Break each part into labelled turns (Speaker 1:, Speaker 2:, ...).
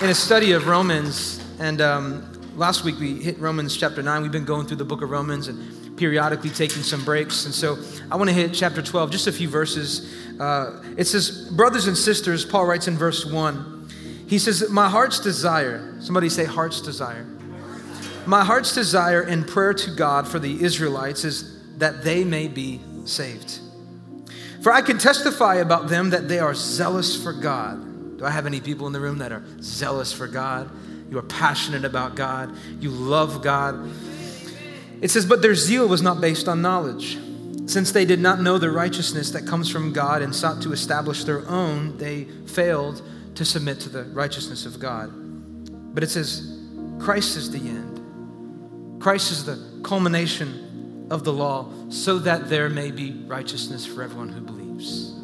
Speaker 1: in a study of Romans, and um, last week we hit Romans chapter nine. We've been going through the book of Romans and periodically taking some breaks, and so I want to hit chapter twelve, just a few verses. Uh, it says, "Brothers and sisters," Paul writes in verse one. He says, "My heart's desire." Somebody say, "Heart's desire." My heart's desire and prayer to God for the Israelites is that they may be saved. For I can testify about them that they are zealous for God. Do I have any people in the room that are zealous for God? You are passionate about God. You love God. It says, But their zeal was not based on knowledge. Since they did not know the righteousness that comes from God and sought to establish their own, they failed to submit to the righteousness of God. But it says, Christ is the end. Christ is the culmination of the law so that there may be righteousness for everyone who believes.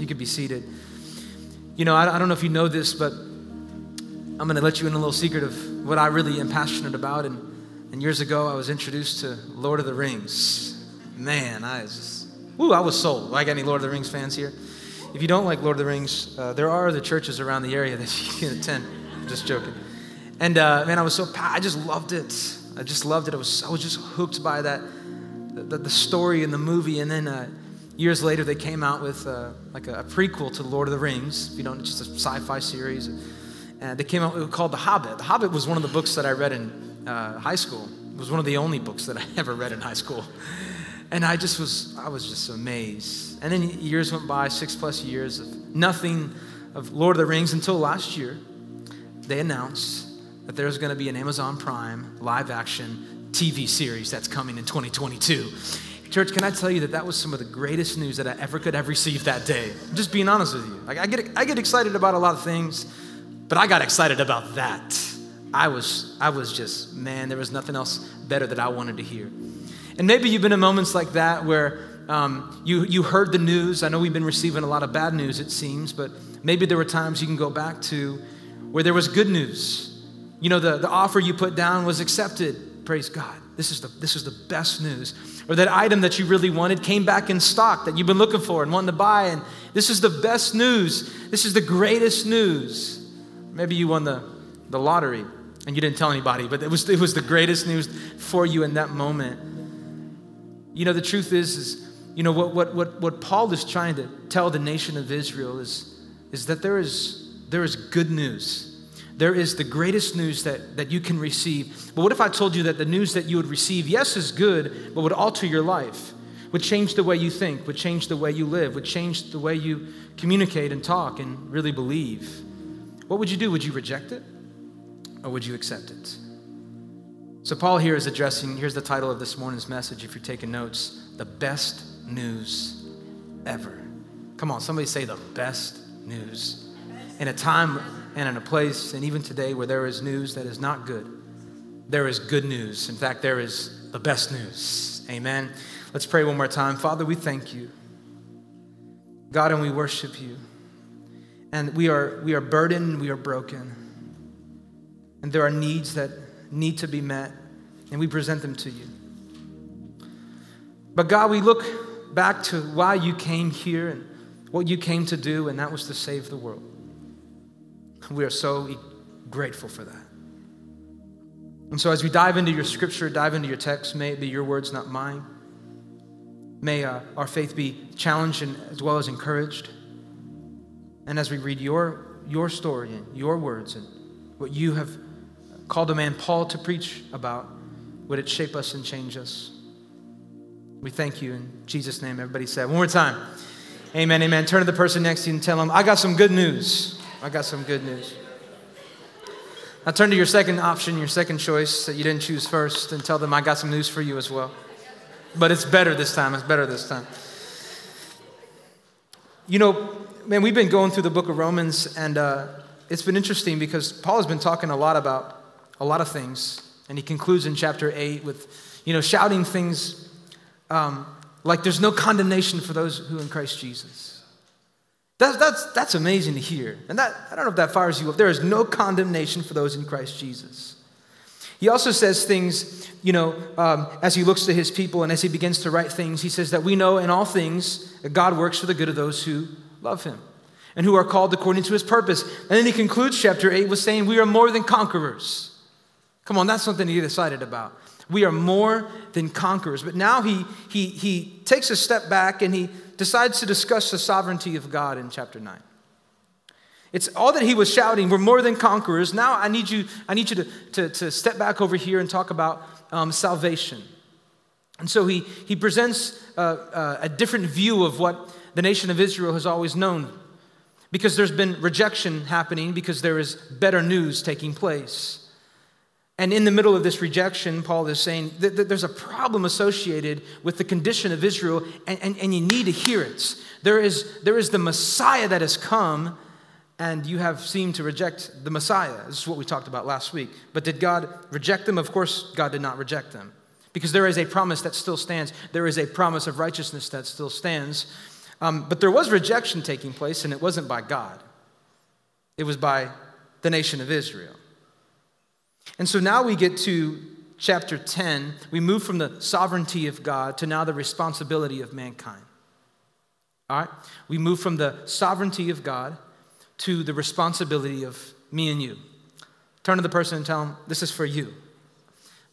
Speaker 1: You could be seated. You know, I, I don't know if you know this, but I'm going to let you in a little secret of what I really am passionate about. And, and years ago, I was introduced to Lord of the Rings. Man, I was just, woo, I was sold. I got any Lord of the Rings fans here? If you don't like Lord of the Rings, uh, there are other churches around the area that you can attend. Just joking. And uh, man, I was so, I just loved it. I just loved it. I was, I was just hooked by that, the, the story and the movie. And then, uh, Years later, they came out with uh, like a, a, prequel to Lord of the Rings. You know, just a sci-fi series. And they came out with called The Hobbit. The Hobbit was one of the books that I read in uh, high school. It was one of the only books that I ever read in high school. And I just was, I was just amazed. And then years went by, six plus years of nothing of Lord of the Rings until last year. They announced that there's going to be an Amazon Prime live action TV series that's coming in 2022. Church, can I tell you that that was some of the greatest news that I ever could have received that day? I'm just being honest with you. Like I get, I get excited about a lot of things, but I got excited about that. I was, I was just, man, there was nothing else better that I wanted to hear. And maybe you've been in moments like that where um, you, you heard the news. I know we've been receiving a lot of bad news, it seems, but maybe there were times you can go back to where there was good news. You know, the, the offer you put down was accepted. Praise God. This is, the, this is the best news. Or that item that you really wanted came back in stock that you've been looking for and wanting to buy. And this is the best news. This is the greatest news. Maybe you won the, the lottery and you didn't tell anybody, but it was, it was the greatest news for you in that moment. You know, the truth is, is you know, what, what, what, what Paul is trying to tell the nation of Israel is, is that there is, there is good news there is the greatest news that, that you can receive. But what if I told you that the news that you would receive, yes, is good, but would alter your life, would change the way you think, would change the way you live, would change the way you communicate and talk and really believe? What would you do? Would you reject it or would you accept it? So, Paul here is addressing, here's the title of this morning's message, if you're taking notes the best news ever. Come on, somebody say the best news. In a time and in a place, and even today, where there is news that is not good, there is good news. In fact, there is the best news. Amen. Let's pray one more time. Father, we thank you. God, and we worship you. And we are, we are burdened, we are broken. And there are needs that need to be met, and we present them to you. But God, we look back to why you came here and what you came to do, and that was to save the world. We are so grateful for that. And so, as we dive into your scripture, dive into your text, may it be your words, not mine. May uh, our faith be challenged and, as well as encouraged. And as we read your, your story and your words and what you have called a man Paul to preach about, would it shape us and change us? We thank you in Jesus' name. Everybody said, one more time. Amen, amen. Turn to the person next to you and tell them, I got some good news. I got some good news. Now turn to your second option, your second choice that you didn't choose first, and tell them I got some news for you as well. But it's better this time. It's better this time. You know, man, we've been going through the book of Romans, and uh, it's been interesting because Paul has been talking a lot about a lot of things, and he concludes in chapter 8 with, you know, shouting things um, like there's no condemnation for those who in Christ Jesus. That's, that's, that's amazing to hear. And that, I don't know if that fires you up. There is no condemnation for those in Christ Jesus. He also says things, you know, um, as he looks to his people and as he begins to write things, he says that we know in all things that God works for the good of those who love him and who are called according to his purpose. And then he concludes chapter 8 with saying, We are more than conquerors. Come on, that's something to get excited about. We are more than conquerors. But now he, he, he takes a step back and he decides to discuss the sovereignty of God in chapter 9. It's all that he was shouting, we're more than conquerors. Now I need you, I need you to, to, to step back over here and talk about um, salvation. And so he, he presents uh, uh, a different view of what the nation of Israel has always known. Because there's been rejection happening, because there is better news taking place. And in the middle of this rejection, Paul is saying that there's a problem associated with the condition of Israel, and, and, and you need to hear it. There is, there is the Messiah that has come, and you have seemed to reject the Messiah. This is what we talked about last week. But did God reject them? Of course, God did not reject them. Because there is a promise that still stands, there is a promise of righteousness that still stands. Um, but there was rejection taking place, and it wasn't by God, it was by the nation of Israel. And so now we get to chapter 10. We move from the sovereignty of God to now the responsibility of mankind. All right? We move from the sovereignty of God to the responsibility of me and you. Turn to the person and tell them, This is for you.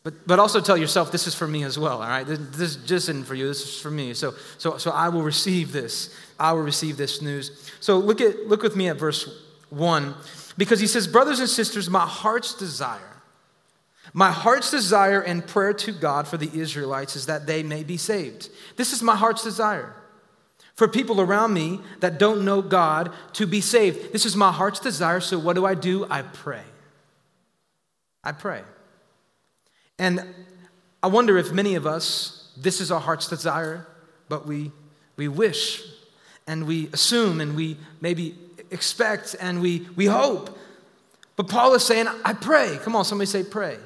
Speaker 1: But, but also tell yourself, This is for me as well, all right? This, this just isn't for you, this is for me. So, so, so I will receive this. I will receive this news. So look, at, look with me at verse 1, because he says, Brothers and sisters, my heart's desire my heart's desire and prayer to God for the Israelites is that they may be saved. This is my heart's desire. For people around me that don't know God to be saved. This is my heart's desire. So, what do I do? I pray. I pray. And I wonder if many of us, this is our heart's desire, but we, we wish and we assume and we maybe expect and we, we hope. But Paul is saying, I pray. Come on, somebody say, pray.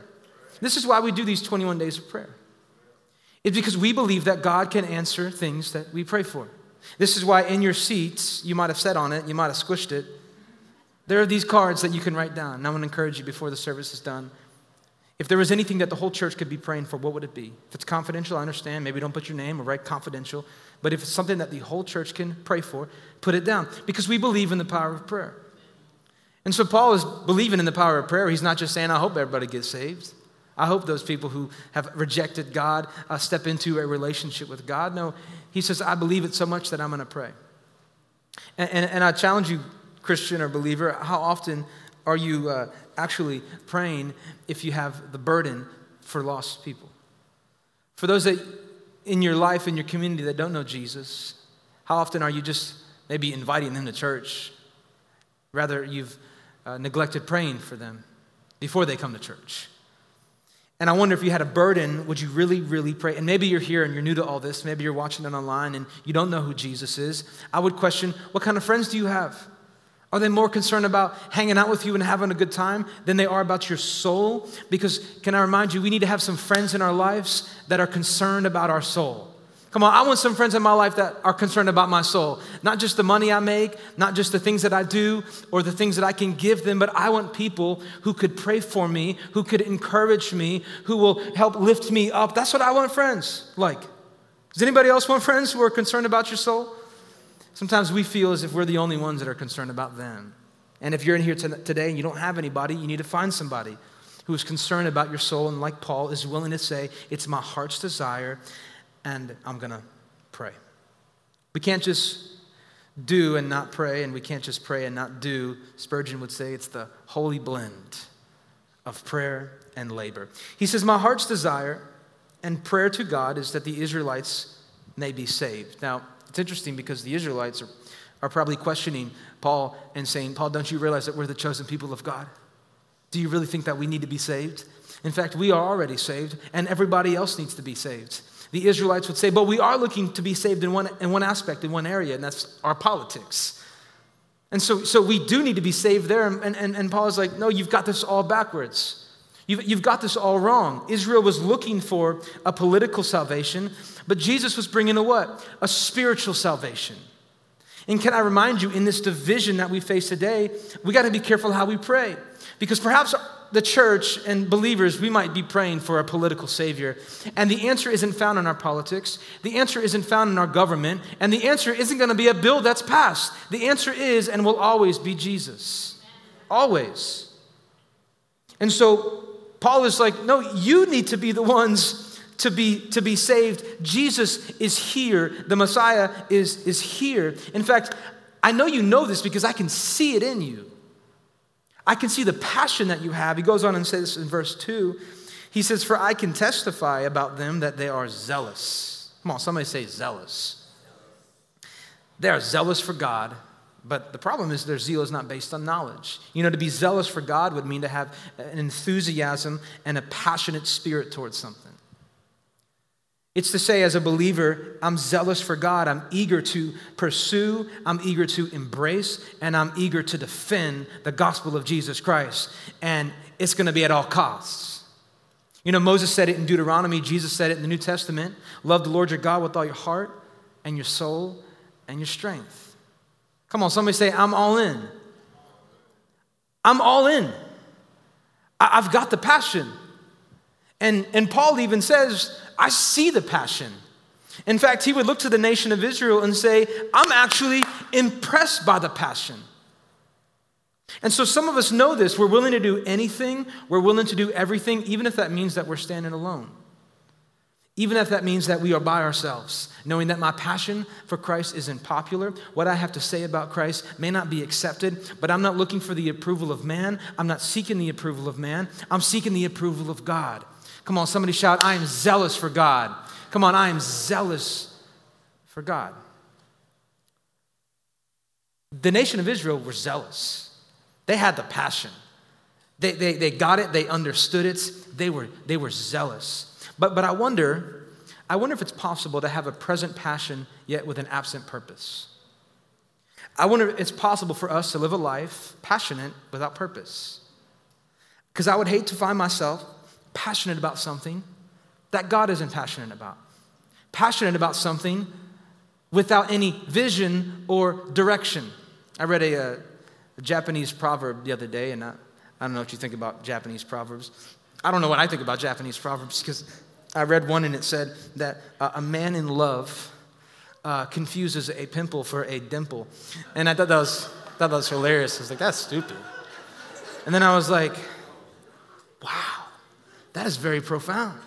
Speaker 1: This is why we do these 21 days of prayer. It's because we believe that God can answer things that we pray for. This is why in your seats, you might have sat on it, you might have squished it. There are these cards that you can write down. And I want to encourage you before the service is done. If there was anything that the whole church could be praying for, what would it be? If it's confidential, I understand. Maybe don't put your name or write confidential. But if it's something that the whole church can pray for, put it down. Because we believe in the power of prayer. And so Paul is believing in the power of prayer. He's not just saying, I hope everybody gets saved. I hope those people who have rejected God uh, step into a relationship with God. No, he says, I believe it so much that I'm going to pray. And, and, and, I challenge you, Christian or believer, how often are you uh, actually praying if you have the burden for lost people? For those that in your life, in your community that don't know Jesus, how often are you just maybe inviting them to church? Rather, you've uh, neglected praying for them before they come to church. And I wonder if you had a burden, would you really, really pray? And maybe you're here and you're new to all this. Maybe you're watching it online and you don't know who Jesus is. I would question what kind of friends do you have? Are they more concerned about hanging out with you and having a good time than they are about your soul? Because, can I remind you, we need to have some friends in our lives that are concerned about our soul. Come on, I want some friends in my life that are concerned about my soul. Not just the money I make, not just the things that I do or the things that I can give them, but I want people who could pray for me, who could encourage me, who will help lift me up. That's what I want friends like. Does anybody else want friends who are concerned about your soul? Sometimes we feel as if we're the only ones that are concerned about them. And if you're in here today and you don't have anybody, you need to find somebody who is concerned about your soul and, like Paul, is willing to say, It's my heart's desire and I'm going to pray. We can't just do and not pray, and we can't just pray and not do. Spurgeon would say it's the holy blend of prayer and labor. He says, My heart's desire and prayer to God is that the Israelites may be saved. Now, it's interesting because the Israelites are, are probably questioning Paul and saying, Paul, don't you realize that we're the chosen people of God? Do you really think that we need to be saved? In fact, we are already saved, and everybody else needs to be saved. The Israelites would say, but we are looking to be saved in one, in one aspect, in one area, and that's our politics. And so, so we do need to be saved there. And, and, and Paul is like, no, you've got this all backwards. You've, you've got this all wrong. Israel was looking for a political salvation, but Jesus was bringing a what? A spiritual salvation. And can I remind you, in this division that we face today, we got to be careful how we pray. Because perhaps the church and believers, we might be praying for a political savior. And the answer isn't found in our politics. The answer isn't found in our government. And the answer isn't going to be a bill that's passed. The answer is and will always be Jesus. Always. And so Paul is like, no, you need to be the ones to be, to be saved. Jesus is here. The Messiah is, is here. In fact, I know you know this because I can see it in you. I can see the passion that you have. He goes on and says in verse 2, he says, For I can testify about them that they are zealous. Come on, somebody say zealous. They are zealous for God, but the problem is their zeal is not based on knowledge. You know, to be zealous for God would mean to have an enthusiasm and a passionate spirit towards something. It's to say, as a believer, I'm zealous for God. I'm eager to pursue, I'm eager to embrace, and I'm eager to defend the gospel of Jesus Christ. And it's going to be at all costs. You know, Moses said it in Deuteronomy, Jesus said it in the New Testament love the Lord your God with all your heart and your soul and your strength. Come on, somebody say, I'm all in. I'm all in. I've got the passion. And, and Paul even says, I see the passion. In fact, he would look to the nation of Israel and say, I'm actually impressed by the passion. And so some of us know this. We're willing to do anything, we're willing to do everything, even if that means that we're standing alone. Even if that means that we are by ourselves, knowing that my passion for Christ isn't popular, what I have to say about Christ may not be accepted, but I'm not looking for the approval of man. I'm not seeking the approval of man. I'm seeking the approval of God. Come on, somebody shout, I am zealous for God. Come on, I am zealous for God. The nation of Israel were zealous, they had the passion. They, they, they got it, they understood it, they were, they were zealous. But, but I wonder, I wonder if it's possible to have a present passion yet with an absent purpose. I wonder if it's possible for us to live a life passionate without purpose. Because I would hate to find myself passionate about something that God isn't passionate about, passionate about something without any vision or direction. I read a, a, Japanese proverb the other day, and I, I don't know what you think about Japanese proverbs. I don't know what I think about Japanese proverbs because I read one and it said that uh, a man in love uh, confuses a pimple for a dimple. And I thought that was, thought that was hilarious. I was like, that's stupid. And then I was like, wow. That is very profound.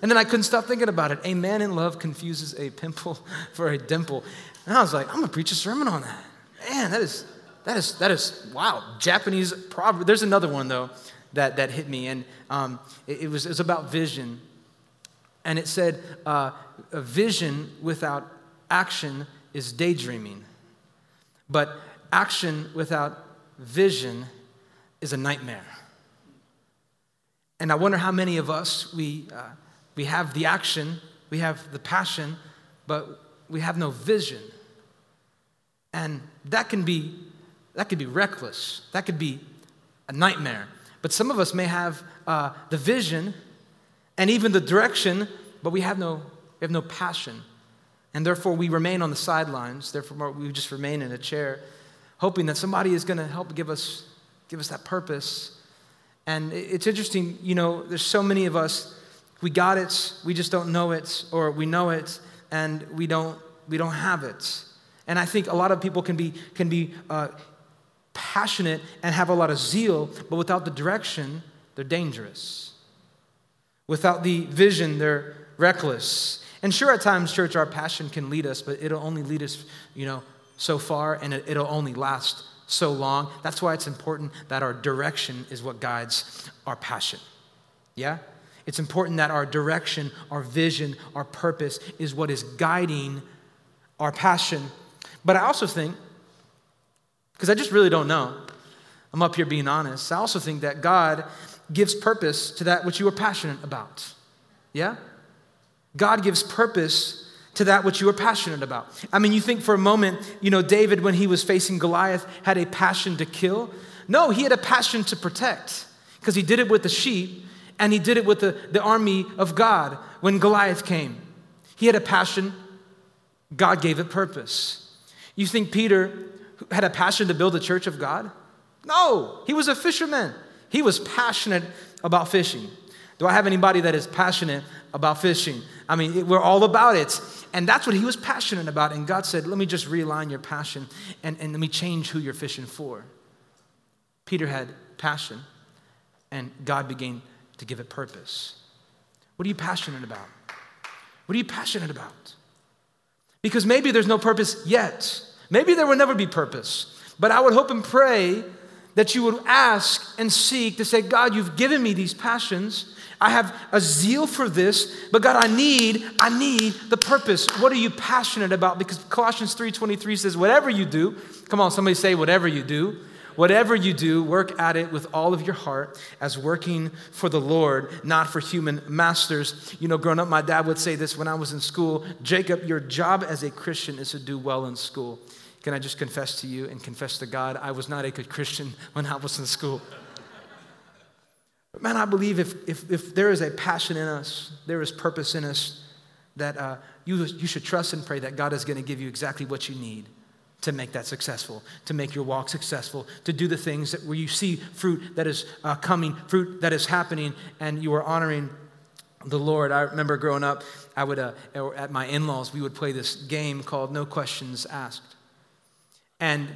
Speaker 1: And then I couldn't stop thinking about it. A man in love confuses a pimple for a dimple. And I was like, I'm gonna preach a sermon on that. Man, that is, that is, that is, wow. Japanese proverb. There's another one though that, that hit me, and um, it, it, was, it was about vision. And it said, uh, a vision without action is daydreaming, but action without vision is a nightmare. And I wonder how many of us, we, uh, we have the action, we have the passion, but we have no vision. And that can be, that could be reckless. That could be a nightmare. But some of us may have uh, the vision and even the direction, but we have no, we have no passion. And therefore, we remain on the sidelines. Therefore, we just remain in a chair, hoping that somebody is going to help give us, give us that purpose and it's interesting, you know, there's so many of us, we got it, we just don't know it, or we know it, and we don't, we don't have it. And I think a lot of people can be, can be uh, passionate and have a lot of zeal, but without the direction, they're dangerous. Without the vision, they're reckless. And sure, at times, church, our passion can lead us, but it'll only lead us, you know, so far, and it, it'll only last so long. That's why it's important that our direction is what guides our passion. Yeah? It's important that our direction, our vision, our purpose is what is guiding our passion. But I also think, because I just really don't know, I'm up here being honest, I also think that God gives purpose to that which you are passionate about. Yeah? God gives purpose to that which you are passionate about. I mean, you think for a moment, you know, David, when he was facing Goliath, had a passion to kill. No, he had a passion to protect because he did it with the sheep and he did it with the, the army of God when Goliath came. He had a passion, God gave it purpose. You think Peter had a passion to build a church of God? No, he was a fisherman. He was passionate about fishing. Do I have anybody that is passionate about fishing? I mean, we're all about it. And that's what he was passionate about. And God said, Let me just realign your passion and, and let me change who you're fishing for. Peter had passion, and God began to give it purpose. What are you passionate about? What are you passionate about? Because maybe there's no purpose yet. Maybe there will never be purpose. But I would hope and pray that you would ask and seek to say, God, you've given me these passions. I have a zeal for this, but God, I need, I need the purpose. What are you passionate about? Because Colossians 3:23 says, whatever you do, come on, somebody say, whatever you do, whatever you do, work at it with all of your heart as working for the Lord, not for human masters. You know, growing up, my dad would say this when I was in school Jacob, your job as a Christian is to do well in school. Can I just confess to you and confess to God, I was not a good Christian when I was in school. But man, I believe if, if, if there is a passion in us, there is purpose in us, that uh, you, you should trust and pray that God is going to give you exactly what you need to make that successful, to make your walk successful, to do the things that where you see fruit that is uh, coming, fruit that is happening, and you are honoring the Lord. I remember growing up, I would uh, at my in-laws, we would play this game called No Questions Asked, and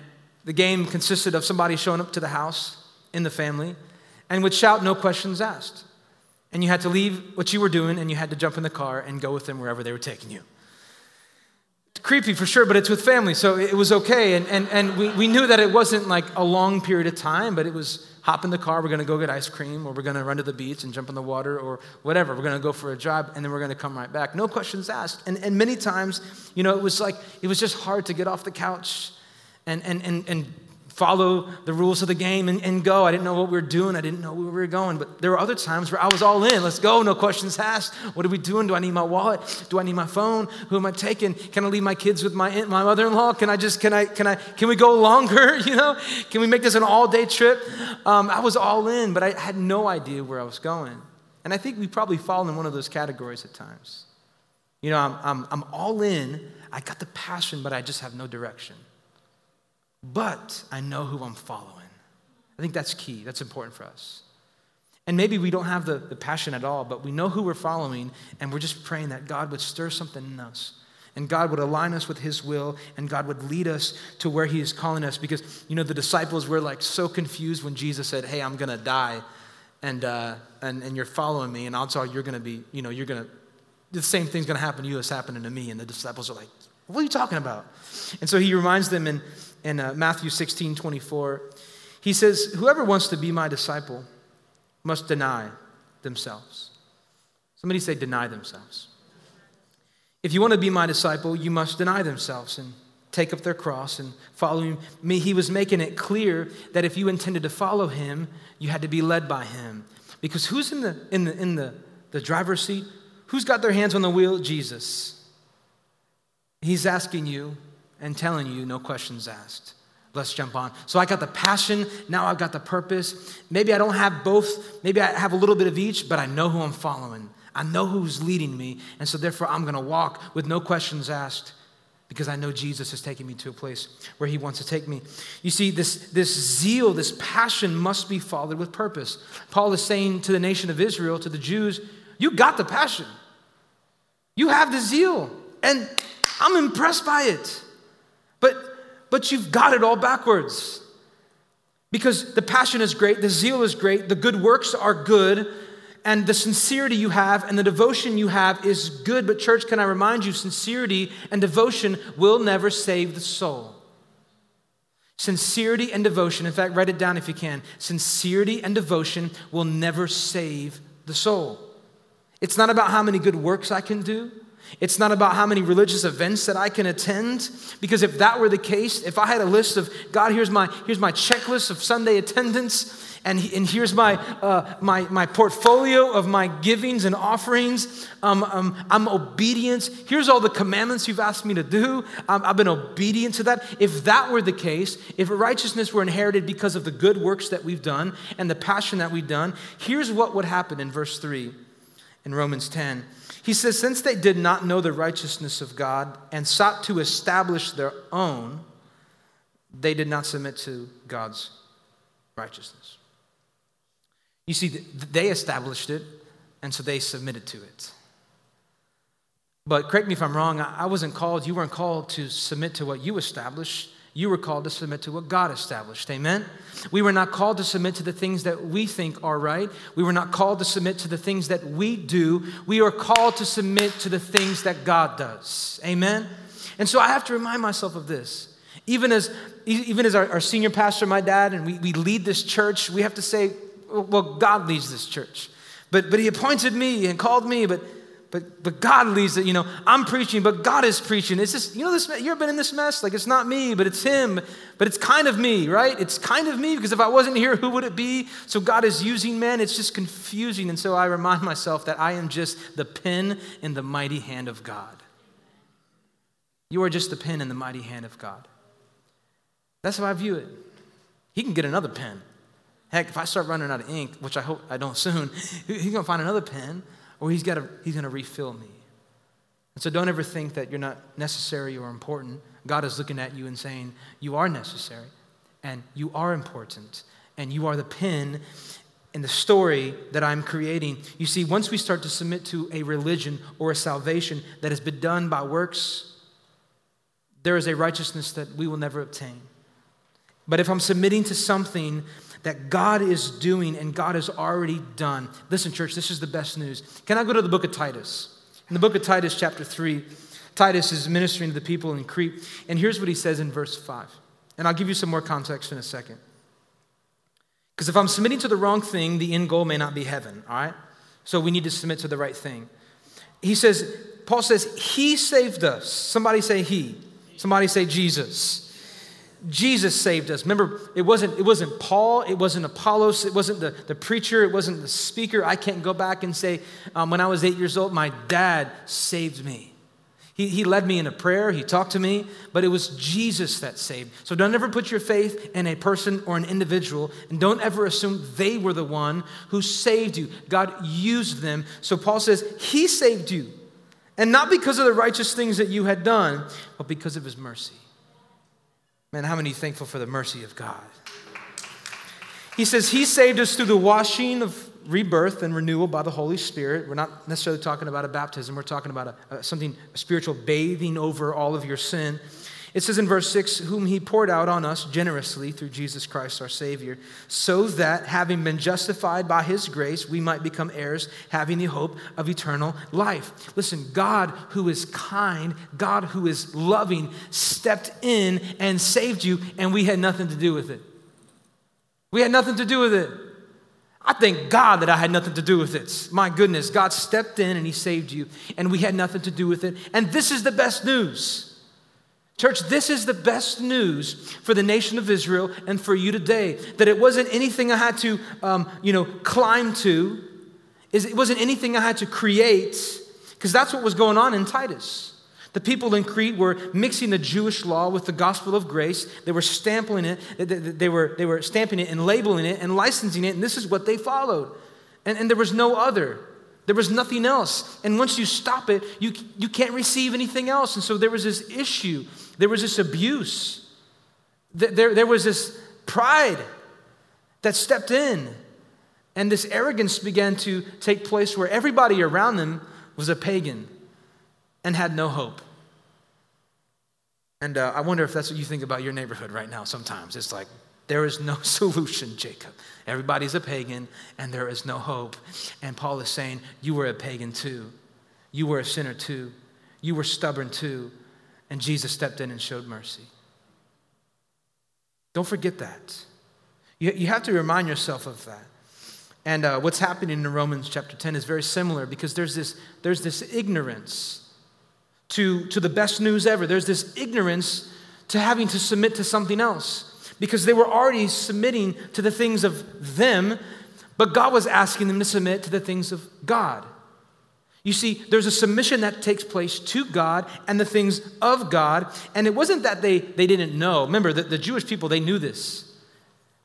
Speaker 1: the game consisted of somebody showing up to the house in the family and would shout, No questions asked. And you had to leave what you were doing and you had to jump in the car and go with them wherever they were taking you. It's creepy for sure, but it's with family, so it was okay. And, and, and we, we knew that it wasn't like a long period of time, but it was hop in the car, we're gonna go get ice cream, or we're gonna run to the beach and jump in the water, or whatever. We're gonna go for a drive, and then we're gonna come right back. No questions asked. And, and many times, you know, it was like, it was just hard to get off the couch and, and, and, and follow the rules of the game and, and, go. I didn't know what we were doing. I didn't know where we were going. But there were other times where I was all in. Let's go. No questions asked. What are we doing? Do I need my wallet? Do I need my phone? Who am I taking? Can I leave my kids with my, my mother-in-law? Can I just, can I, can I, can we go longer? You know, can we make this an all-day trip? Um, I was all in, but I had no idea where I was going. And I think we probably fall in one of those categories at times. You know, I'm, I'm, I'm all in. I got the passion, but I just have no direction but I know who I'm following. I think that's key. That's important for us. And maybe we don't have the, the passion at all, but we know who we're following, and we're just praying that God would stir something in us. And God would align us with His will, and God would lead us to where He is calling us. Because, you know, the disciples were like so confused when Jesus said, Hey, I'm going to die, and, uh, and, and you're following me, and odds are you're going to be, you know, you're going to, the same thing's going to happen to you as happening to me. And the disciples are like, What are you talking about? And so He reminds them in in uh, Matthew 16 24. He says, Whoever wants to be my disciple must deny themselves. Somebody say, deny themselves. If you want to be my disciple, you must deny themselves and take up their cross and follow me. He was making it clear that if you intended to follow him, you had to be led by him. Because who's in the, in the, in the, the driver's seat? Who's got their hands on the wheel? Jesus. He's asking you, and telling you no questions asked. Let's jump on. So I got the passion, now I've got the purpose. Maybe I don't have both, maybe I have a little bit of each, but I know who I'm following. I know who's leading me, and so therefore I'm gonna walk with no questions asked because I know Jesus is taking me to a place where he wants to take me. You see, this, this zeal, this passion must be followed with purpose. Paul is saying to the nation of Israel, to the Jews, you got the passion. You have the zeal, and I'm impressed by it. But, but you've got it all backwards. Because the passion is great, the zeal is great, the good works are good, and the sincerity you have and the devotion you have is good. But, church, can I remind you, sincerity and devotion will never save the soul. Sincerity and devotion, in fact, write it down if you can. Sincerity and devotion will never save the soul. It's not about how many good works I can do. It's not about how many religious events that I can attend. Because if that were the case, if I had a list of, God, here's my, here's my checklist of Sunday attendance, and, and here's my, uh, my, my portfolio of my givings and offerings. Um, um, I'm obedient. Here's all the commandments you've asked me to do. Um, I've been obedient to that. If that were the case, if righteousness were inherited because of the good works that we've done and the passion that we've done, here's what would happen in verse 3 in Romans 10. He says, Since they did not know the righteousness of God and sought to establish their own, they did not submit to God's righteousness. You see, they established it, and so they submitted to it. But correct me if I'm wrong, I wasn't called, you weren't called to submit to what you established. You were called to submit to what God established. Amen? We were not called to submit to the things that we think are right. We were not called to submit to the things that we do. We are called to submit to the things that God does. Amen? And so I have to remind myself of this. Even as, even as our, our senior pastor, my dad, and we, we lead this church, we have to say, well, God leads this church. But, but he appointed me and called me, but, but, but God leads it. You know, I'm preaching, but God is preaching. It's just, you know, this, you ever been in this mess? Like, it's not me, but it's him, but it's kind of me, right? It's kind of me because if I wasn't here, who would it be? So God is using men. It's just confusing. And so I remind myself that I am just the pen in the mighty hand of God. You are just the pen in the mighty hand of God. That's how I view it. He can get another pen. Heck, if I start running out of ink, which I hope I don't soon, he's to find another pen or he's, got to, he's going to refill me. And so don't ever think that you're not necessary or important. God is looking at you and saying, You are necessary and you are important and you are the pin in the story that I'm creating. You see, once we start to submit to a religion or a salvation that has been done by works, there is a righteousness that we will never obtain. But if I'm submitting to something that God is doing and God has already done. Listen, church, this is the best news. Can I go to the book of Titus? In the book of Titus, chapter 3, Titus is ministering to the people in Crete, and here's what he says in verse 5. And I'll give you some more context in a second. Because if I'm submitting to the wrong thing, the end goal may not be heaven, all right? So we need to submit to the right thing. He says, Paul says, He saved us. Somebody say He. Somebody say Jesus. Jesus saved us. Remember, it wasn't, it wasn't Paul, it wasn't Apollos, it wasn't the, the preacher, it wasn't the speaker. I can't go back and say, um, when I was eight years old, my dad saved me. He, he led me in a prayer, he talked to me, but it was Jesus that saved. So don't ever put your faith in a person or an individual, and don't ever assume they were the one who saved you. God used them. So Paul says, He saved you. And not because of the righteous things that you had done, but because of His mercy. Man, how many thankful for the mercy of God? He says he saved us through the washing of rebirth and renewal by the Holy Spirit. We're not necessarily talking about a baptism, we're talking about a, a, something, a spiritual bathing over all of your sin. It says in verse 6, whom he poured out on us generously through Jesus Christ our Savior, so that having been justified by his grace, we might become heirs, having the hope of eternal life. Listen, God who is kind, God who is loving, stepped in and saved you, and we had nothing to do with it. We had nothing to do with it. I thank God that I had nothing to do with it. My goodness, God stepped in and He saved you, and we had nothing to do with it. And this is the best news. Church, this is the best news for the nation of Israel and for you today. That it wasn't anything I had to, um, you know, climb to. It wasn't anything I had to create, because that's what was going on in Titus. The people in Crete were mixing the Jewish law with the gospel of grace. They were stamping it, they were, they were stamping it and labeling it and licensing it, and this is what they followed. And, and there was no other. There was nothing else. And once you stop it, you, you can't receive anything else. And so there was this issue, there was this abuse, there, there was this pride that stepped in. And this arrogance began to take place where everybody around them was a pagan and had no hope. And uh, I wonder if that's what you think about your neighborhood right now sometimes. It's like, there is no solution, Jacob. Everybody's a pagan and there is no hope. And Paul is saying, You were a pagan too. You were a sinner too. You were stubborn too. And Jesus stepped in and showed mercy. Don't forget that. You, you have to remind yourself of that. And uh, what's happening in Romans chapter 10 is very similar because there's this, there's this ignorance to, to the best news ever. There's this ignorance to having to submit to something else because they were already submitting to the things of them, but God was asking them to submit to the things of God. You see, there's a submission that takes place to God and the things of God. And it wasn't that they, they didn't know. Remember, the, the Jewish people, they knew this.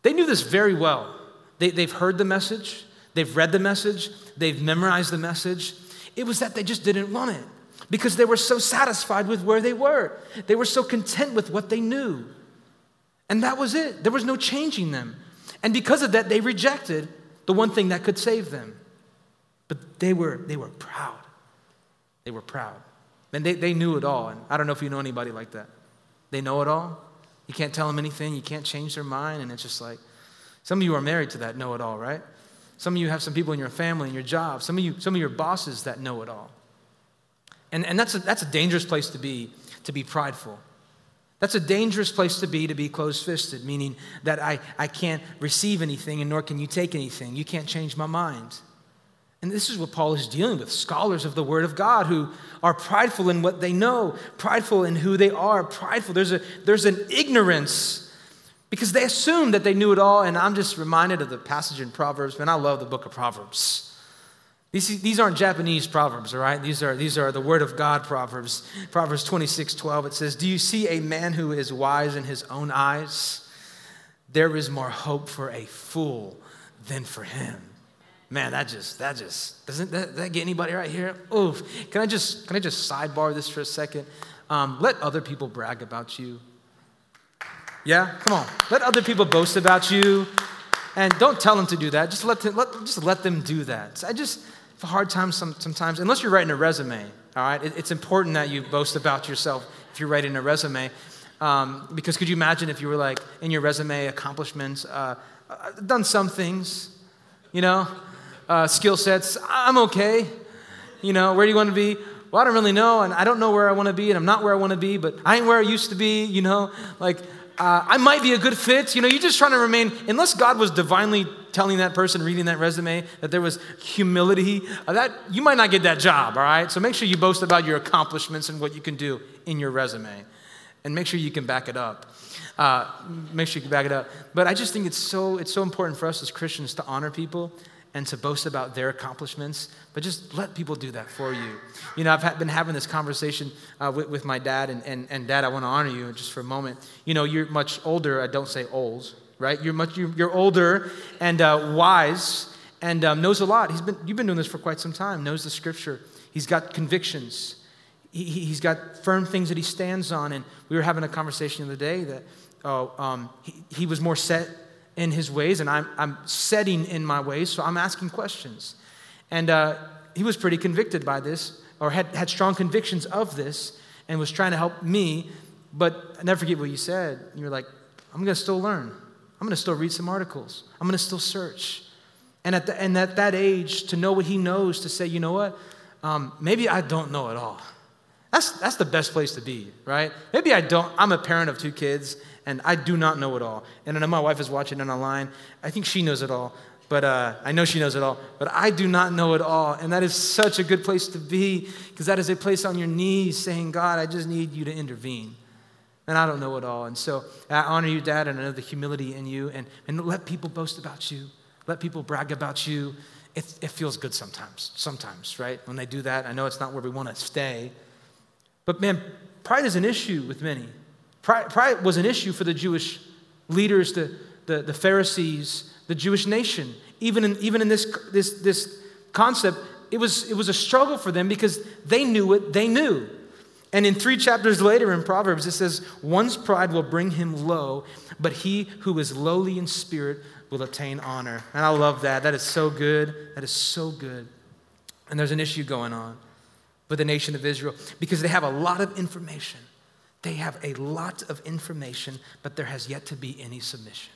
Speaker 1: They knew this very well. They, they've heard the message, they've read the message, they've memorized the message. It was that they just didn't want it because they were so satisfied with where they were. They were so content with what they knew. And that was it. There was no changing them. And because of that, they rejected the one thing that could save them. But they were, they were proud. They were proud. And they, they knew it all. And I don't know if you know anybody like that. They know it all. You can't tell them anything. You can't change their mind. And it's just like, some of you are married to that know it all, right? Some of you have some people in your family and your job. Some of you, some of your bosses that know it all. And, and that's, a, that's a dangerous place to be, to be prideful. That's a dangerous place to be, to be closed fisted, meaning that I, I can't receive anything and nor can you take anything. You can't change my mind. And this is what Paul is dealing with scholars of the Word of God who are prideful in what they know, prideful in who they are, prideful. There's, a, there's an ignorance because they assume that they knew it all. And I'm just reminded of the passage in Proverbs. Man, I love the book of Proverbs. These, these aren't Japanese proverbs, all right? These are, these are the Word of God proverbs. Proverbs 26 12, it says, Do you see a man who is wise in his own eyes? There is more hope for a fool than for him. Man, that just, that just, doesn't that, that get anybody right here? Oof. Can I just, can I just sidebar this for a second? Um, let other people brag about you. Yeah, come on. Let other people boast about you. And don't tell them to do that. Just let them, let, just let them do that. I just have a hard time some, sometimes, unless you're writing a resume, all right? It, it's important that you boast about yourself if you're writing a resume. Um, because could you imagine if you were like in your resume accomplishments, uh, uh, done some things, you know, uh, skill sets. I'm okay. You know, where do you want to be? Well, I don't really know, and I don't know where I want to be, and I'm not where I want to be, but I ain't where I used to be, you know? Like, uh, I might be a good fit. You know, you're just trying to remain, unless God was divinely telling that person reading that resume that there was humility, uh, that you might not get that job, all right? So make sure you boast about your accomplishments and what you can do in your resume. And make sure you can back it up. Uh, make sure you can back it up. But I just think it's so, it's so important for us as Christians to honor people and to boast about their accomplishments, but just let people do that for you. You know, I've been having this conversation uh, with, with, my dad, and, and, and dad, I want to honor you just for a moment. You know, you're much older, I don't say old, right? You're much, you're, you're older and uh, wise and um, knows a lot. He's been, you've been doing this for quite some time, knows the scripture. He's got convictions. He, he's got firm things that he stands on. And we were having a conversation the other day that oh, um, he, he was more set in his ways, and I'm, I'm setting in my ways, so I'm asking questions. And uh, he was pretty convicted by this, or had, had strong convictions of this, and was trying to help me. But I never forget what you said. You're like, I'm going to still learn. I'm going to still read some articles. I'm going to still search. And at, the, and at that age, to know what he knows, to say, you know what, um, maybe I don't know at all. That's, that's the best place to be, right? Maybe I don't. I'm a parent of two kids, and I do not know it all. And I know my wife is watching it online. I think she knows it all, but uh, I know she knows it all, but I do not know it all. And that is such a good place to be because that is a place on your knees saying, God, I just need you to intervene. And I don't know it all. And so I honor you, Dad, and I know the humility in you. And, and let people boast about you, let people brag about you. It, it feels good sometimes, sometimes, right? When they do that, I know it's not where we want to stay. But man, pride is an issue with many. Pride, pride was an issue for the Jewish leaders, the, the, the Pharisees, the Jewish nation. Even in, even in this, this, this concept, it was, it was a struggle for them because they knew it, they knew. And in three chapters later in Proverbs, it says, One's pride will bring him low, but he who is lowly in spirit will obtain honor. And I love that. That is so good. That is so good. And there's an issue going on with the nation of Israel because they have a lot of information. They have a lot of information, but there has yet to be any submission.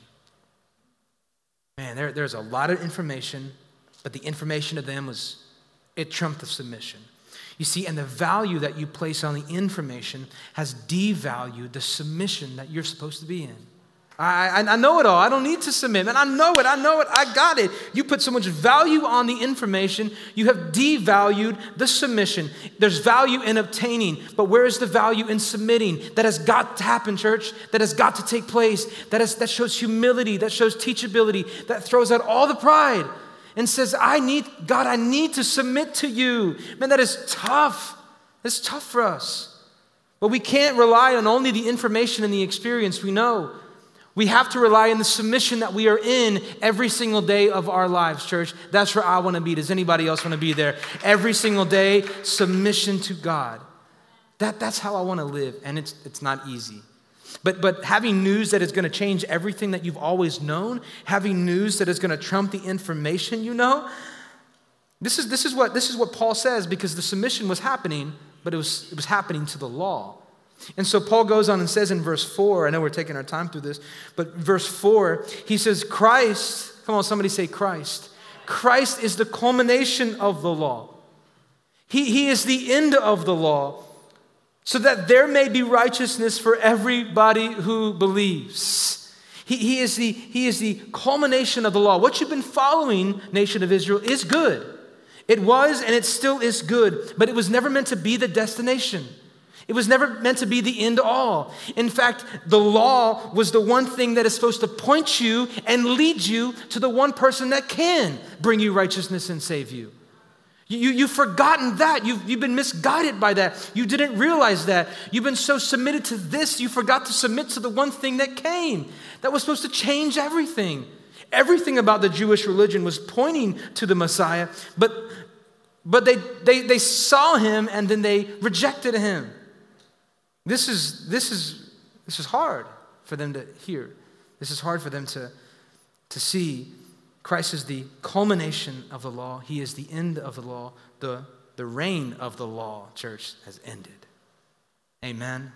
Speaker 1: Man, there, there's a lot of information, but the information to them was, it trumped the submission. You see, and the value that you place on the information has devalued the submission that you're supposed to be in. I, I, know it all. I don't need to submit. Man, I know it. I know it. I got it. You put so much value on the information, you have devalued the submission. There's value in obtaining, but where is the value in submitting? That has got to happen, church. That has got to take place. That, is, that shows humility, that shows teachability, that throws out all the pride and says, I need, God, I need to submit to you. Man, that is tough. It's tough for us. But we can't rely on only the information and the experience we know. We have to rely on the submission that we are in every single day of our lives, church. That's where I want to be. Does anybody else want to be there? Every single day, submission to God. That, that's how I want to live, and it's, it's not easy. But, but having news that is going to change everything that you've always known, having news that is going to trump the information you know, this is, this, is what, this is what Paul says because the submission was happening, but it was, it was happening to the law. And so Paul goes on and says in verse 4, I know we're taking our time through this, but verse 4, he says, Christ, come on, somebody say Christ. Christ is the culmination of the law. He, he is the end of the law, so that there may be righteousness for everybody who believes. He, he, is the, he is the culmination of the law. What you've been following, nation of Israel, is good. It was and it still is good, but it was never meant to be the destination. It was never meant to be the end all. In fact, the law was the one thing that is supposed to point you and lead you to the one person that can bring you righteousness and save you. You, you've forgotten that. You've, you've been misguided by that. You didn't realize that. You've been so submitted to this, you forgot to submit to the one thing that came that was supposed to change everything. Everything about the Jewish religion was pointing to the Messiah, but, but they, they, they saw him and then they rejected him. This is, this is, this is hard for them to hear. This is hard for them to, to see. Christ is the culmination of the law, He is the end of the law. The, the reign of the law, church, has ended. Amen.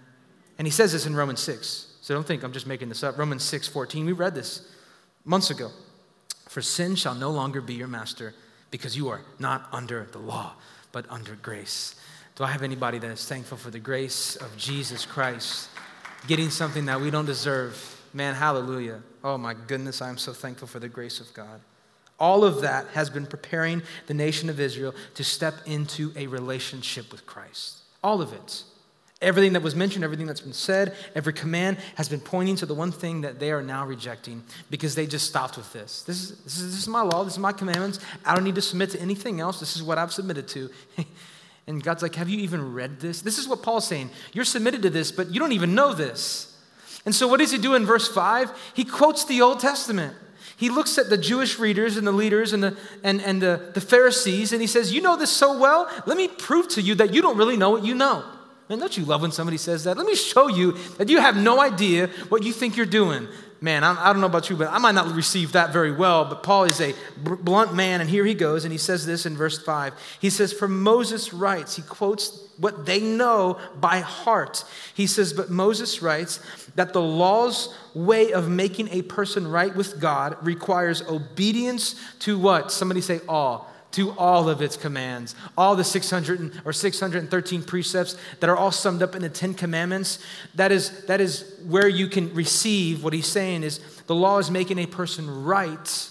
Speaker 1: And He says this in Romans 6. So don't think I'm just making this up. Romans 6 14. We read this months ago. For sin shall no longer be your master because you are not under the law, but under grace. Do I have anybody that is thankful for the grace of Jesus Christ, getting something that we don't deserve? Man, hallelujah. Oh my goodness, I am so thankful for the grace of God. All of that has been preparing the nation of Israel to step into a relationship with Christ. All of it. Everything that was mentioned, everything that's been said, every command has been pointing to the one thing that they are now rejecting because they just stopped with this. This is, this is, this is my law, this is my commandments. I don't need to submit to anything else. This is what I've submitted to. And God's like, Have you even read this? This is what Paul's saying. You're submitted to this, but you don't even know this. And so, what does he do in verse 5? He quotes the Old Testament. He looks at the Jewish readers and the leaders and the, and, and the, the Pharisees, and he says, You know this so well. Let me prove to you that you don't really know what you know. Man, don't you love when somebody says that? Let me show you that you have no idea what you think you're doing man, I, don't know about you, but I might not receive that very well. But Paul is a blunt man, and here he goes, and he says this in verse 5. He says, For Moses writes, he quotes what they know by heart. He says, But Moses writes that the law's way of making a person right with God requires obedience to what? Somebody say, all to all of its commands. All the 600 or 613 precepts that are all summed up in the 10 commandments. That is, that is where you can receive what he's saying is the law is making a person right.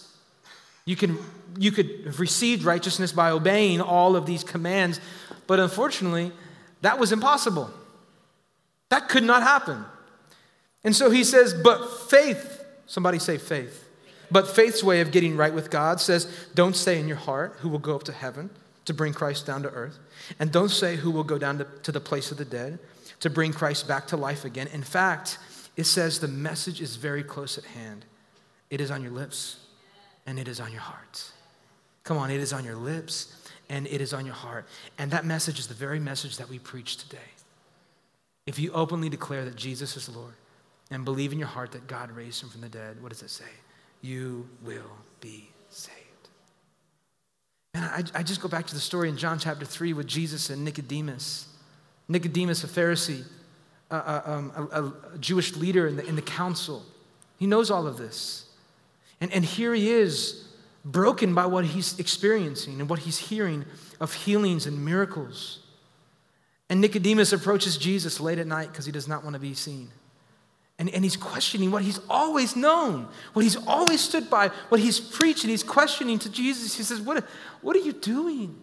Speaker 1: You can you could have received righteousness by obeying all of these commands, but unfortunately, that was impossible. That could not happen. And so he says, but faith, somebody say faith. But faith's way of getting right with God says, don't say in your heart, who will go up to heaven to bring Christ down to earth. And don't say, who will go down to, to the place of the dead to bring Christ back to life again. In fact, it says the message is very close at hand. It is on your lips and it is on your heart. Come on, it is on your lips and it is on your heart. And that message is the very message that we preach today. If you openly declare that Jesus is Lord and believe in your heart that God raised him from the dead, what does it say? You will be saved. And I, I just go back to the story in John chapter 3 with Jesus and Nicodemus. Nicodemus, a Pharisee, a, um, a, a Jewish leader in the, in the council. He knows all of this. And, and here he is, broken by what he's experiencing and what he's hearing of healings and miracles. And Nicodemus approaches Jesus late at night because he does not want to be seen. And, and he's questioning what he's always known, what he's always stood by, what he's preached, and he's questioning to Jesus. He says, What, what are you doing?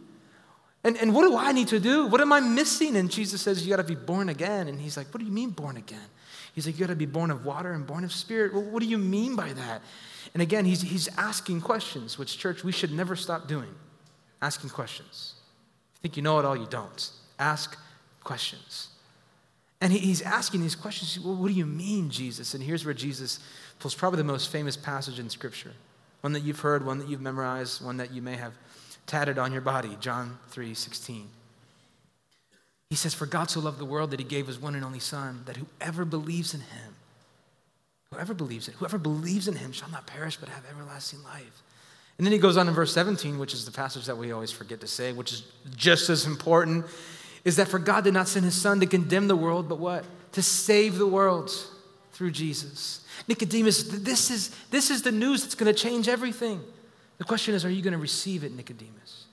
Speaker 1: And, and what do I need to do? What am I missing? And Jesus says, You got to be born again. And he's like, What do you mean, born again? He's like, You got to be born of water and born of spirit. Well, what do you mean by that? And again, he's, he's asking questions, which, church, we should never stop doing asking questions. If you think you know it all, you don't. Ask questions. And he's asking these questions. Well, what do you mean, Jesus? And here's where Jesus pulls probably the most famous passage in Scripture one that you've heard, one that you've memorized, one that you may have tatted on your body John 3 16. He says, For God so loved the world that he gave his one and only Son, that whoever believes in him, whoever believes it, whoever believes in him shall not perish but have everlasting life. And then he goes on in verse 17, which is the passage that we always forget to say, which is just as important is that for God did not send his son to condemn the world, but what? To save the world through Jesus. Nicodemus, this is, this is the news that's going to change everything. The question is, are you going to receive it, Nicodemus?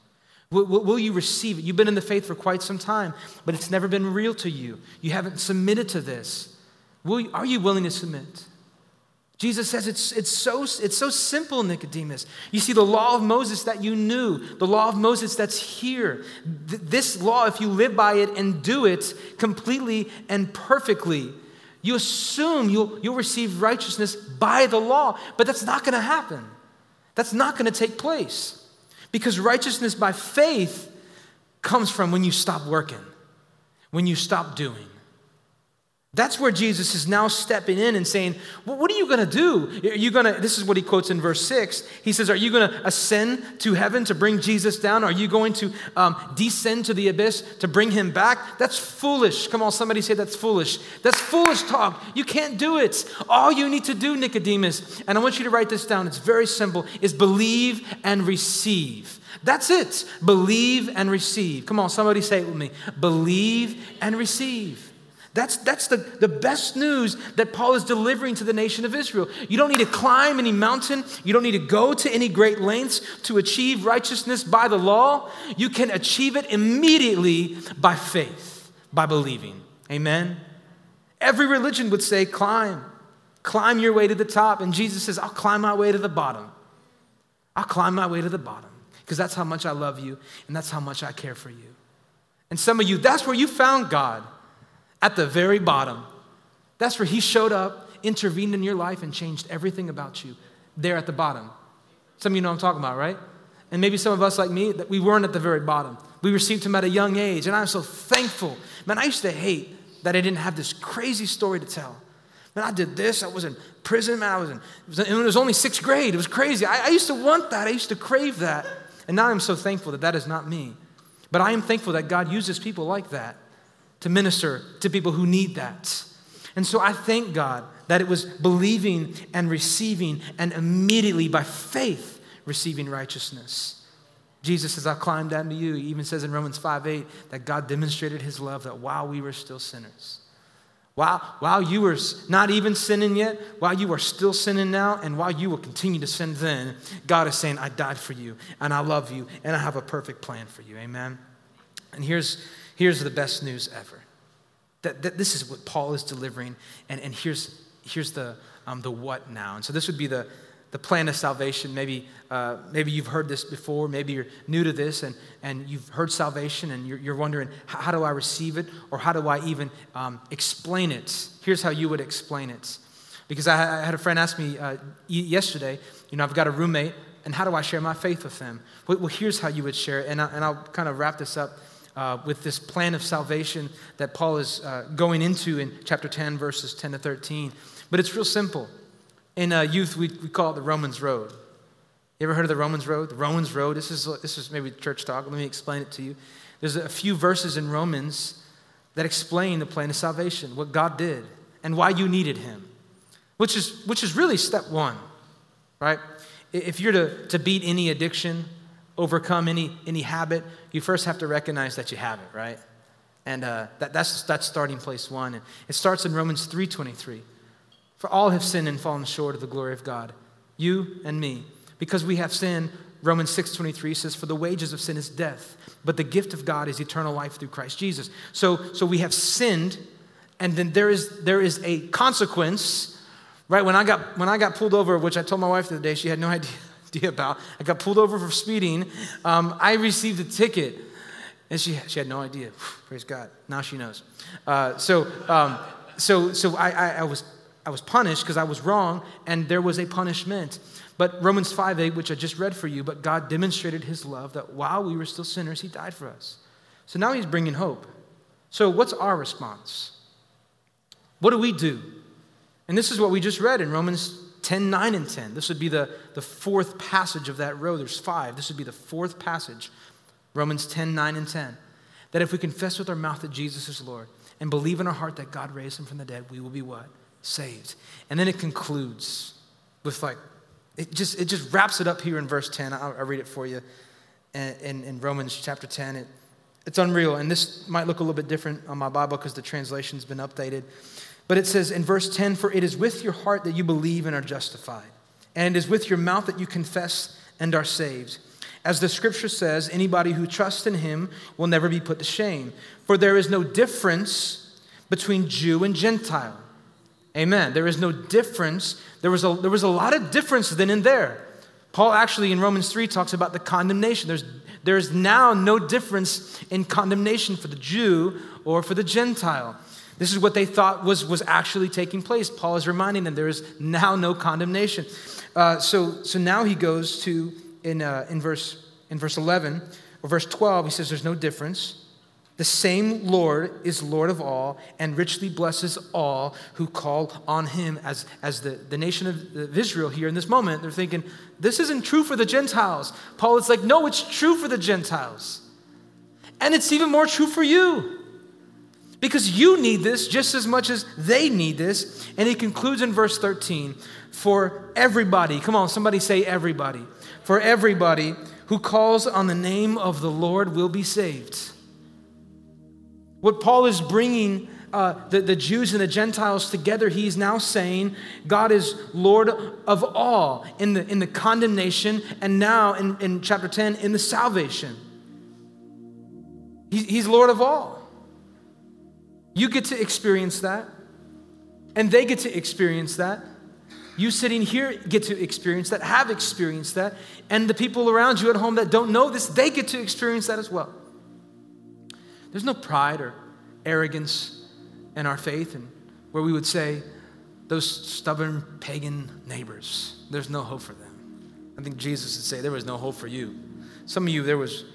Speaker 1: Will, will, you receive it? You've been in the faith for quite some time, but it's never been real to you. You haven't submitted to this. Will you, are you willing to submit? Jesus says it's, it's, so, it's so simple, Nicodemus. You see, the law of Moses that you knew, the law of Moses that's here, th- this law, if you live by it and do it completely and perfectly, you assume you'll, you'll receive righteousness by the law, but that's not going to happen. That's not going to take place. Because righteousness by faith comes from when you stop working, when you stop doing. That's where Jesus is now stepping in and saying, well, What are you going to do? Are you going to, this is what he quotes in verse 6. He says, Are you going to ascend to heaven to bring Jesus down? Are you going to um, descend to the abyss to bring him back? That's foolish. Come on, somebody say that's foolish. That's foolish talk. You can't do it. All you need to do, Nicodemus, and I want you to write this down, it's very simple, is believe and receive. That's it. Believe and receive. Come on, somebody say it with me. Believe and receive. That's, that's the, the best news that Paul is delivering to the nation of Israel. You don't need to climb any mountain. You don't need to go to any great lengths to achieve righteousness by the law. You can achieve it immediately by faith, by believing. Amen? Every religion would say, climb, climb your way to the top. And Jesus says, I'll climb my way to the bottom. I'll climb my way to the bottom because that's how much I love you and that's how much I care for you. And some of you, that's where you found God at the very bottom. That's where He showed up, intervened in your life, and changed everything about you. There at the bottom. Some of you know I'm talking about, right? And maybe some of us, like me, that we weren't at the very bottom. We received Him at a young age, and I'm so thankful. Man, I used to hate that I didn't have this crazy story to tell. Man, I did this. I was in prison. Man, I was in. It was, it was only sixth grade. It was crazy. I, I used to want that. I used to crave that. And now I'm so thankful that that is not me. But I am thankful that God uses people like that to minister to people who need that. And so I thank God that it was believing and receiving and immediately by faith receiving righteousness. Jesus says, I climbed down to you. He even says in Romans 5 8 that God demonstrated his love that while we were still sinners, while, while you were not even sinning yet, while you are still sinning now, and while you will continue to sin then, God is saying, I died for you, and I love you, and I have a perfect plan for you. Amen? And here's, Here's the best news ever. That, that this is what Paul is delivering, and, and here's, here's the, um, the what now. And so this would be the, the plan of salvation. Maybe, uh, maybe you've heard this before. Maybe you're new to this and, and you've heard salvation and you're, you're wondering, how do I receive it? Or how do I even um, explain it? Here's how you would explain it. Because I, I had a friend ask me uh, yesterday, you know, I've got a roommate, and how do I share my faith with them? Well, here's how you would share it. And, I, and I'll kind of wrap this up uh, with this plan of salvation that Paul is uh, going into in chapter 10, verses 10 to 13. But it's real simple. In uh, youth, we, we call it the Romans Road. You ever heard of the Romans Road? The Romans Road, this is, this is maybe church talk. Let me explain it to you. There's a few verses in Romans that explain the plan of salvation, what God did, and why you needed Him, which is, which is really step one, right? If you're to, to beat any addiction, overcome any, any habit, you first have to recognize that you have it, right? And uh, that, that's, that's starting place one. And it starts in Romans 3.23. For all have sinned and fallen short of the glory of God, you and me. Because we have sinned, Romans 6.23 says, for the wages of sin is death, but the gift of God is eternal life through Christ Jesus. So, so we have sinned, and then there is, there is a consequence, right? When I, got, when I got pulled over, which I told my wife the other day, she had no idea, idea about, I got pulled over for speeding. Um, I received a ticket, and she, she had no idea. Praise God. Now she knows. Uh, so, um, so, so I, I, I was, I was punished because I was wrong, and there was a punishment. But Romans 5 8, which I just read for you, but God demonstrated his love that while we were still sinners, he died for us. So now he's bringing hope. So, what's our response? What do we do? And this is what we just read in Romans 10 9 and 10. This would be the, the fourth passage of that row. There's five. This would be the fourth passage, Romans 10 9 and 10. That if we confess with our mouth that Jesus is Lord and believe in our heart that God raised him from the dead, we will be what? Saved. And then it concludes with like, it just, it just wraps it up here in verse 10. I'll, I'll read it for you in, in, in Romans chapter 10. It, it's unreal. And this might look a little bit different on my Bible because the translation's been updated. But it says in verse 10 For it is with your heart that you believe and are justified, and it is with your mouth that you confess and are saved. As the scripture says, anybody who trusts in him will never be put to shame. For there is no difference between Jew and Gentile. Amen. There is no difference. There was a, there was a lot of difference then and there. Paul actually in Romans 3 talks about the condemnation. There's, there's now no difference in condemnation for the Jew or for the Gentile. This is what they thought was, was actually taking place. Paul is reminding them there is now no condemnation. Uh, so, so now he goes to, in, uh, in, verse, in verse 11 or verse 12, he says there's no difference. The same Lord is Lord of all and richly blesses all who call on him. As, as the, the nation of Israel here in this moment, they're thinking, this isn't true for the Gentiles. Paul is like, no, it's true for the Gentiles. And it's even more true for you. Because you need this just as much as they need this. And he concludes in verse 13 for everybody, come on, somebody say everybody. For everybody who calls on the name of the Lord will be saved. What Paul is bringing uh, the, the Jews and the Gentiles together, he's now saying God is Lord of all in the, in the condemnation, and now in, in chapter 10, in the salvation. He, he's Lord of all. You get to experience that, and they get to experience that. You sitting here get to experience that, have experienced that, and the people around you at home that don't know this, they get to experience that as well. There's no pride or arrogance in our faith, and where we would say, those stubborn pagan neighbors, there's no hope for them. I think Jesus would say, there was no hope for you. Some of you, there was,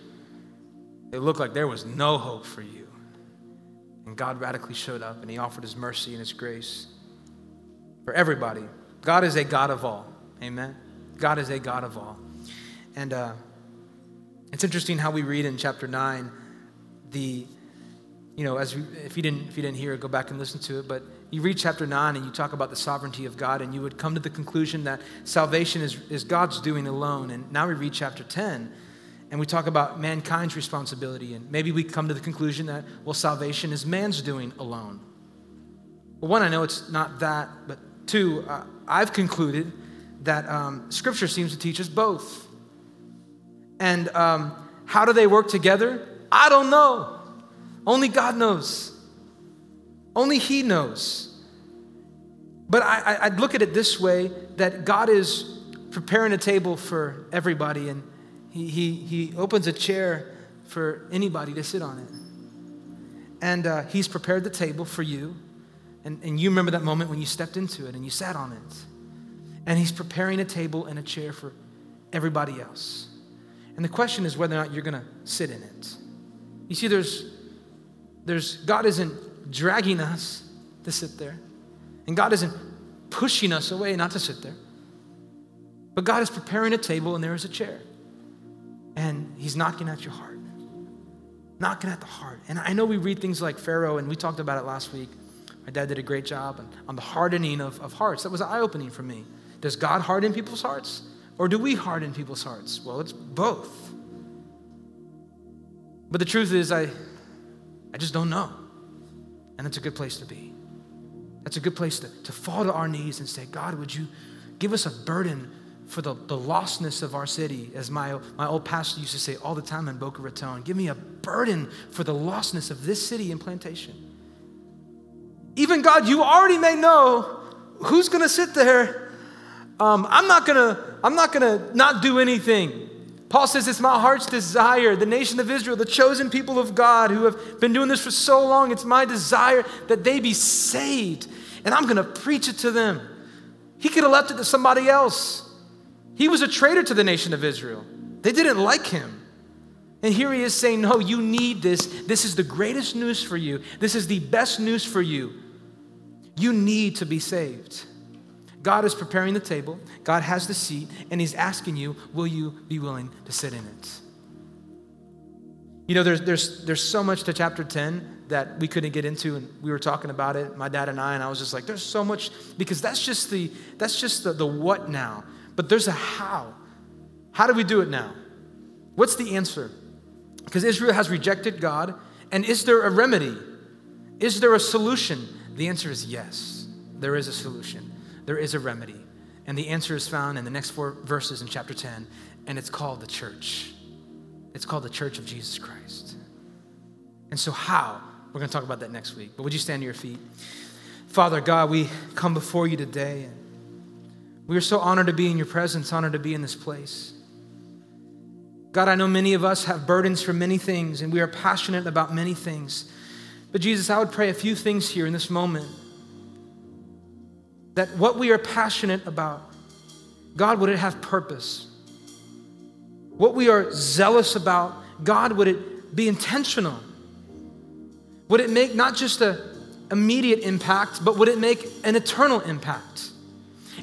Speaker 1: it looked like there was no hope for you. And God radically showed up and He offered His mercy and His grace for everybody. God is a God of all. Amen. God is a God of all. And uh, it's interesting how we read in chapter 9 the, you know, as we, if, you didn't, if you didn't hear it, go back and listen to it. But you read chapter 9 and you talk about the sovereignty of God, and you would come to the conclusion that salvation is, is God's doing alone. And now we read chapter 10 and we talk about mankind's responsibility, and maybe we come to the conclusion that, well, salvation is man's doing alone. Well, one, I know it's not that, but two, uh, I've concluded that um, Scripture seems to teach us both. And um, how do they work together? I don't know. Only God knows. Only He knows. But I, I, would look at it this way that God is preparing a table for everybody, and he, he, opens a chair for anybody to sit on it. And uh, he's prepared the table for you. And, and you remember that moment when you stepped into it and you sat on it. And he's preparing a table and a chair for everybody else. And the question is whether or not you're going to sit in it. You see, there's, there's, God isn't dragging us to sit there, and God isn't pushing us away not to sit there. But God is preparing a table and there is a chair. And he's knocking at your heart, knocking at the heart. And I know we read things like Pharaoh, and we talked about it last week. My dad did a great job on, the hardening of, of hearts. That was eye opening for me. Does God harden people's hearts? Or do we harden people's hearts? Well, it's both. But the truth is, I, I just don't know. And that's a good place to be. That's a good place to, to fall to our knees and say, God, would you give us a burden for the, the lostness of our city, as my, my old pastor used to say all the time in Boca Raton. Give me a burden for the lostness of this city and plantation. Even God, you already may know who's going to sit there. Um, I'm not going to, I'm not going to not do anything. Paul says, It's my heart's desire, the nation of Israel, the chosen people of God who have been doing this for so long. It's my desire that they be saved, and I'm going to preach it to them. He could have left it to somebody else. He was a traitor to the nation of Israel, they didn't like him. And here he is saying, No, you need this. This is the greatest news for you. This is the best news for you. You need to be saved. God is preparing the table, God has the seat, and He's asking you, Will you be willing to sit in it? You know, there's, there's, there's so much to chapter 10 that we couldn't get into, and we were talking about it, my dad and I, and I was just like, there's so much, because that's just the, that's just the, the what now. But there's a how. How do we do it now? What's the answer? Because Israel has rejected God, and is there a remedy? Is there a solution? The answer is yes, there is a solution, there is a remedy. And the answer is found in the next four verses in chapter 10, and it's called the church. It's called the church of Jesus Christ. And so, how? We're going to talk about that next week. But would you stand to your feet? Father God, we come before you today, we are so honored to be in your presence, honored to be in this place. God, I know many of us have burdens for many things, and we are passionate about many things. But Jesus, I would pray a few things here in this moment. That what we are passionate about, God, would it have purpose? What we are zealous about, God, would it be intentional? Would it make not just an immediate impact, but would it make an eternal impact?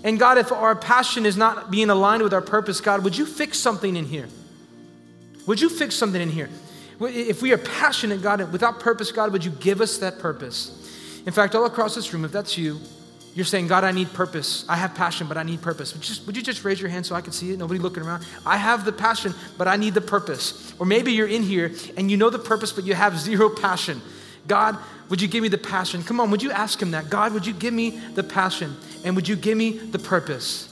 Speaker 1: And God, if our passion is not being aligned with our purpose, God, would you fix something in here? Would you fix something in here? If we are passionate, God, without purpose, God, would you give us that purpose? In fact, all across this room, if that's you, you're saying, God, I need purpose. I have passion, but I need purpose. Would you, just, would you just raise your hand so I can see it? Nobody looking around. I have the passion, but I need the purpose. Or maybe you're in here and you know the purpose, but you have zero passion. God, would you give me the passion? Come on, would you ask him that? God, would you give me the passion and would you give me the purpose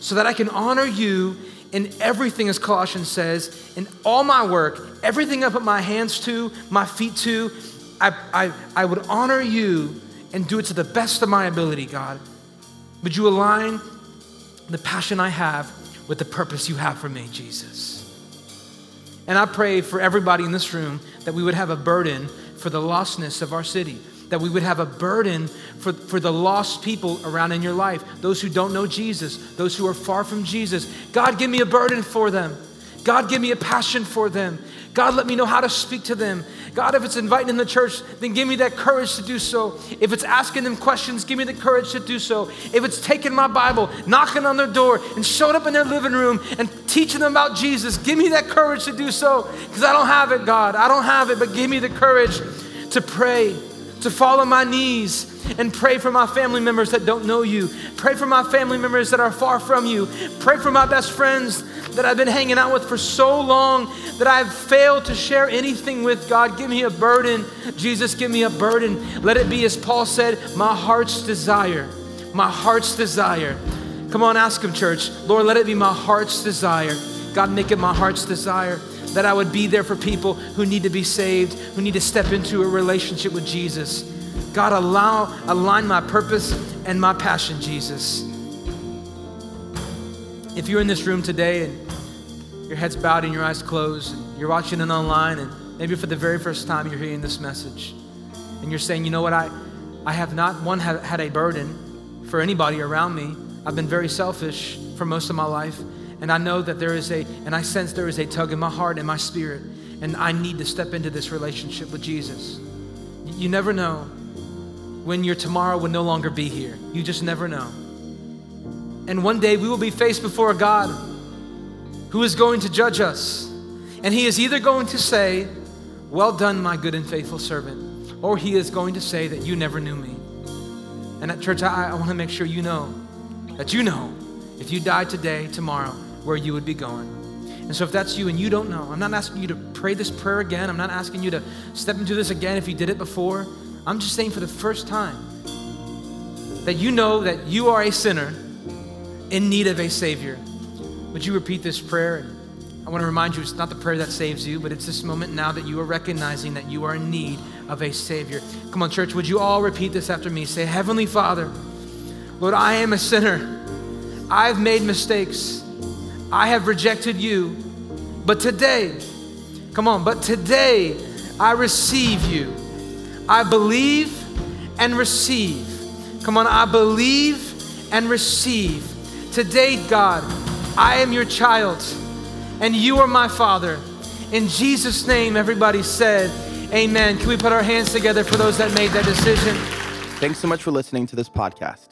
Speaker 1: so that I can honor you in everything, as Colossians says, in all my work, everything I put my hands to, my feet to, I, I, I would honor you and do it to the best of my ability, God. Would you align the passion I have with the purpose you have for me, Jesus? And I pray for everybody in this room that we would have a burden for the lostness of our city that we would have a burden for, for the lost people around in your life, those who don't know Jesus, those who are far from Jesus. God, give me a burden for them. God, give me a passion for them. God, let me know how to speak to them. God, if it's inviting in the church, then give me that courage to do so. If it's asking them questions, give me the courage to do so. If it's taking my Bible, knocking on their door, and showing up in their living room and teaching them about Jesus, give me that courage to do so. Because I don't have it, God. I don't have it, but give me the courage to pray to fall on my knees and pray for my family members that don't know you. Pray for my family members that are far from you. Pray for my best friends that I've been hanging out with for so long that I've failed to share anything with. God, give me a burden. Jesus, give me a burden. Let it be, as Paul said, my heart's desire. My heart's desire. Come on, ask Him, church. Lord, let it be my heart's desire. God, make it my heart's desire that I would be there for people who need to be saved, who need to step into a relationship with Jesus. God, allow, align my purpose and my passion, Jesus. If you're in this room today and your head's bowed and your eyes closed, and you're watching it online, and maybe for the very first time you're hearing this message, and you're saying, you know what, I, I have not, one, had a burden for anybody around me. I've been very selfish for most of my life. And I know that there is a, and I sense there is a tug in my heart and my spirit, and I need to step into this relationship with Jesus. You never know when your tomorrow will no longer be here. You just never know. And one day we will be faced before a God who is going to judge us. And he is either going to say, Well done, my good and faithful servant, or he is going to say that you never knew me. And at church, I, I want to make sure you know that you know if you die today, tomorrow, where you would be going. And so, if that's you and you don't know, I'm not asking you to pray this prayer again. I'm not asking you to step into this again if you did it before. I'm just saying for the first time that you know that you are a sinner in need of a Savior. Would you repeat this prayer? I want to remind you it's not the prayer that saves you, but it's this moment now that you are recognizing that you are in need of a Savior. Come on, church, would you all repeat this after me? Say, Heavenly Father, Lord, I am a sinner. I've made mistakes. I have rejected you. But today, come on, but today I receive you. I believe and receive. Come on, I believe and receive. Today, God, I am your child and you are my Father. In Jesus' name, everybody said, Amen. Can we put our hands together for those that made that decision?
Speaker 2: Thanks so much for listening to this podcast.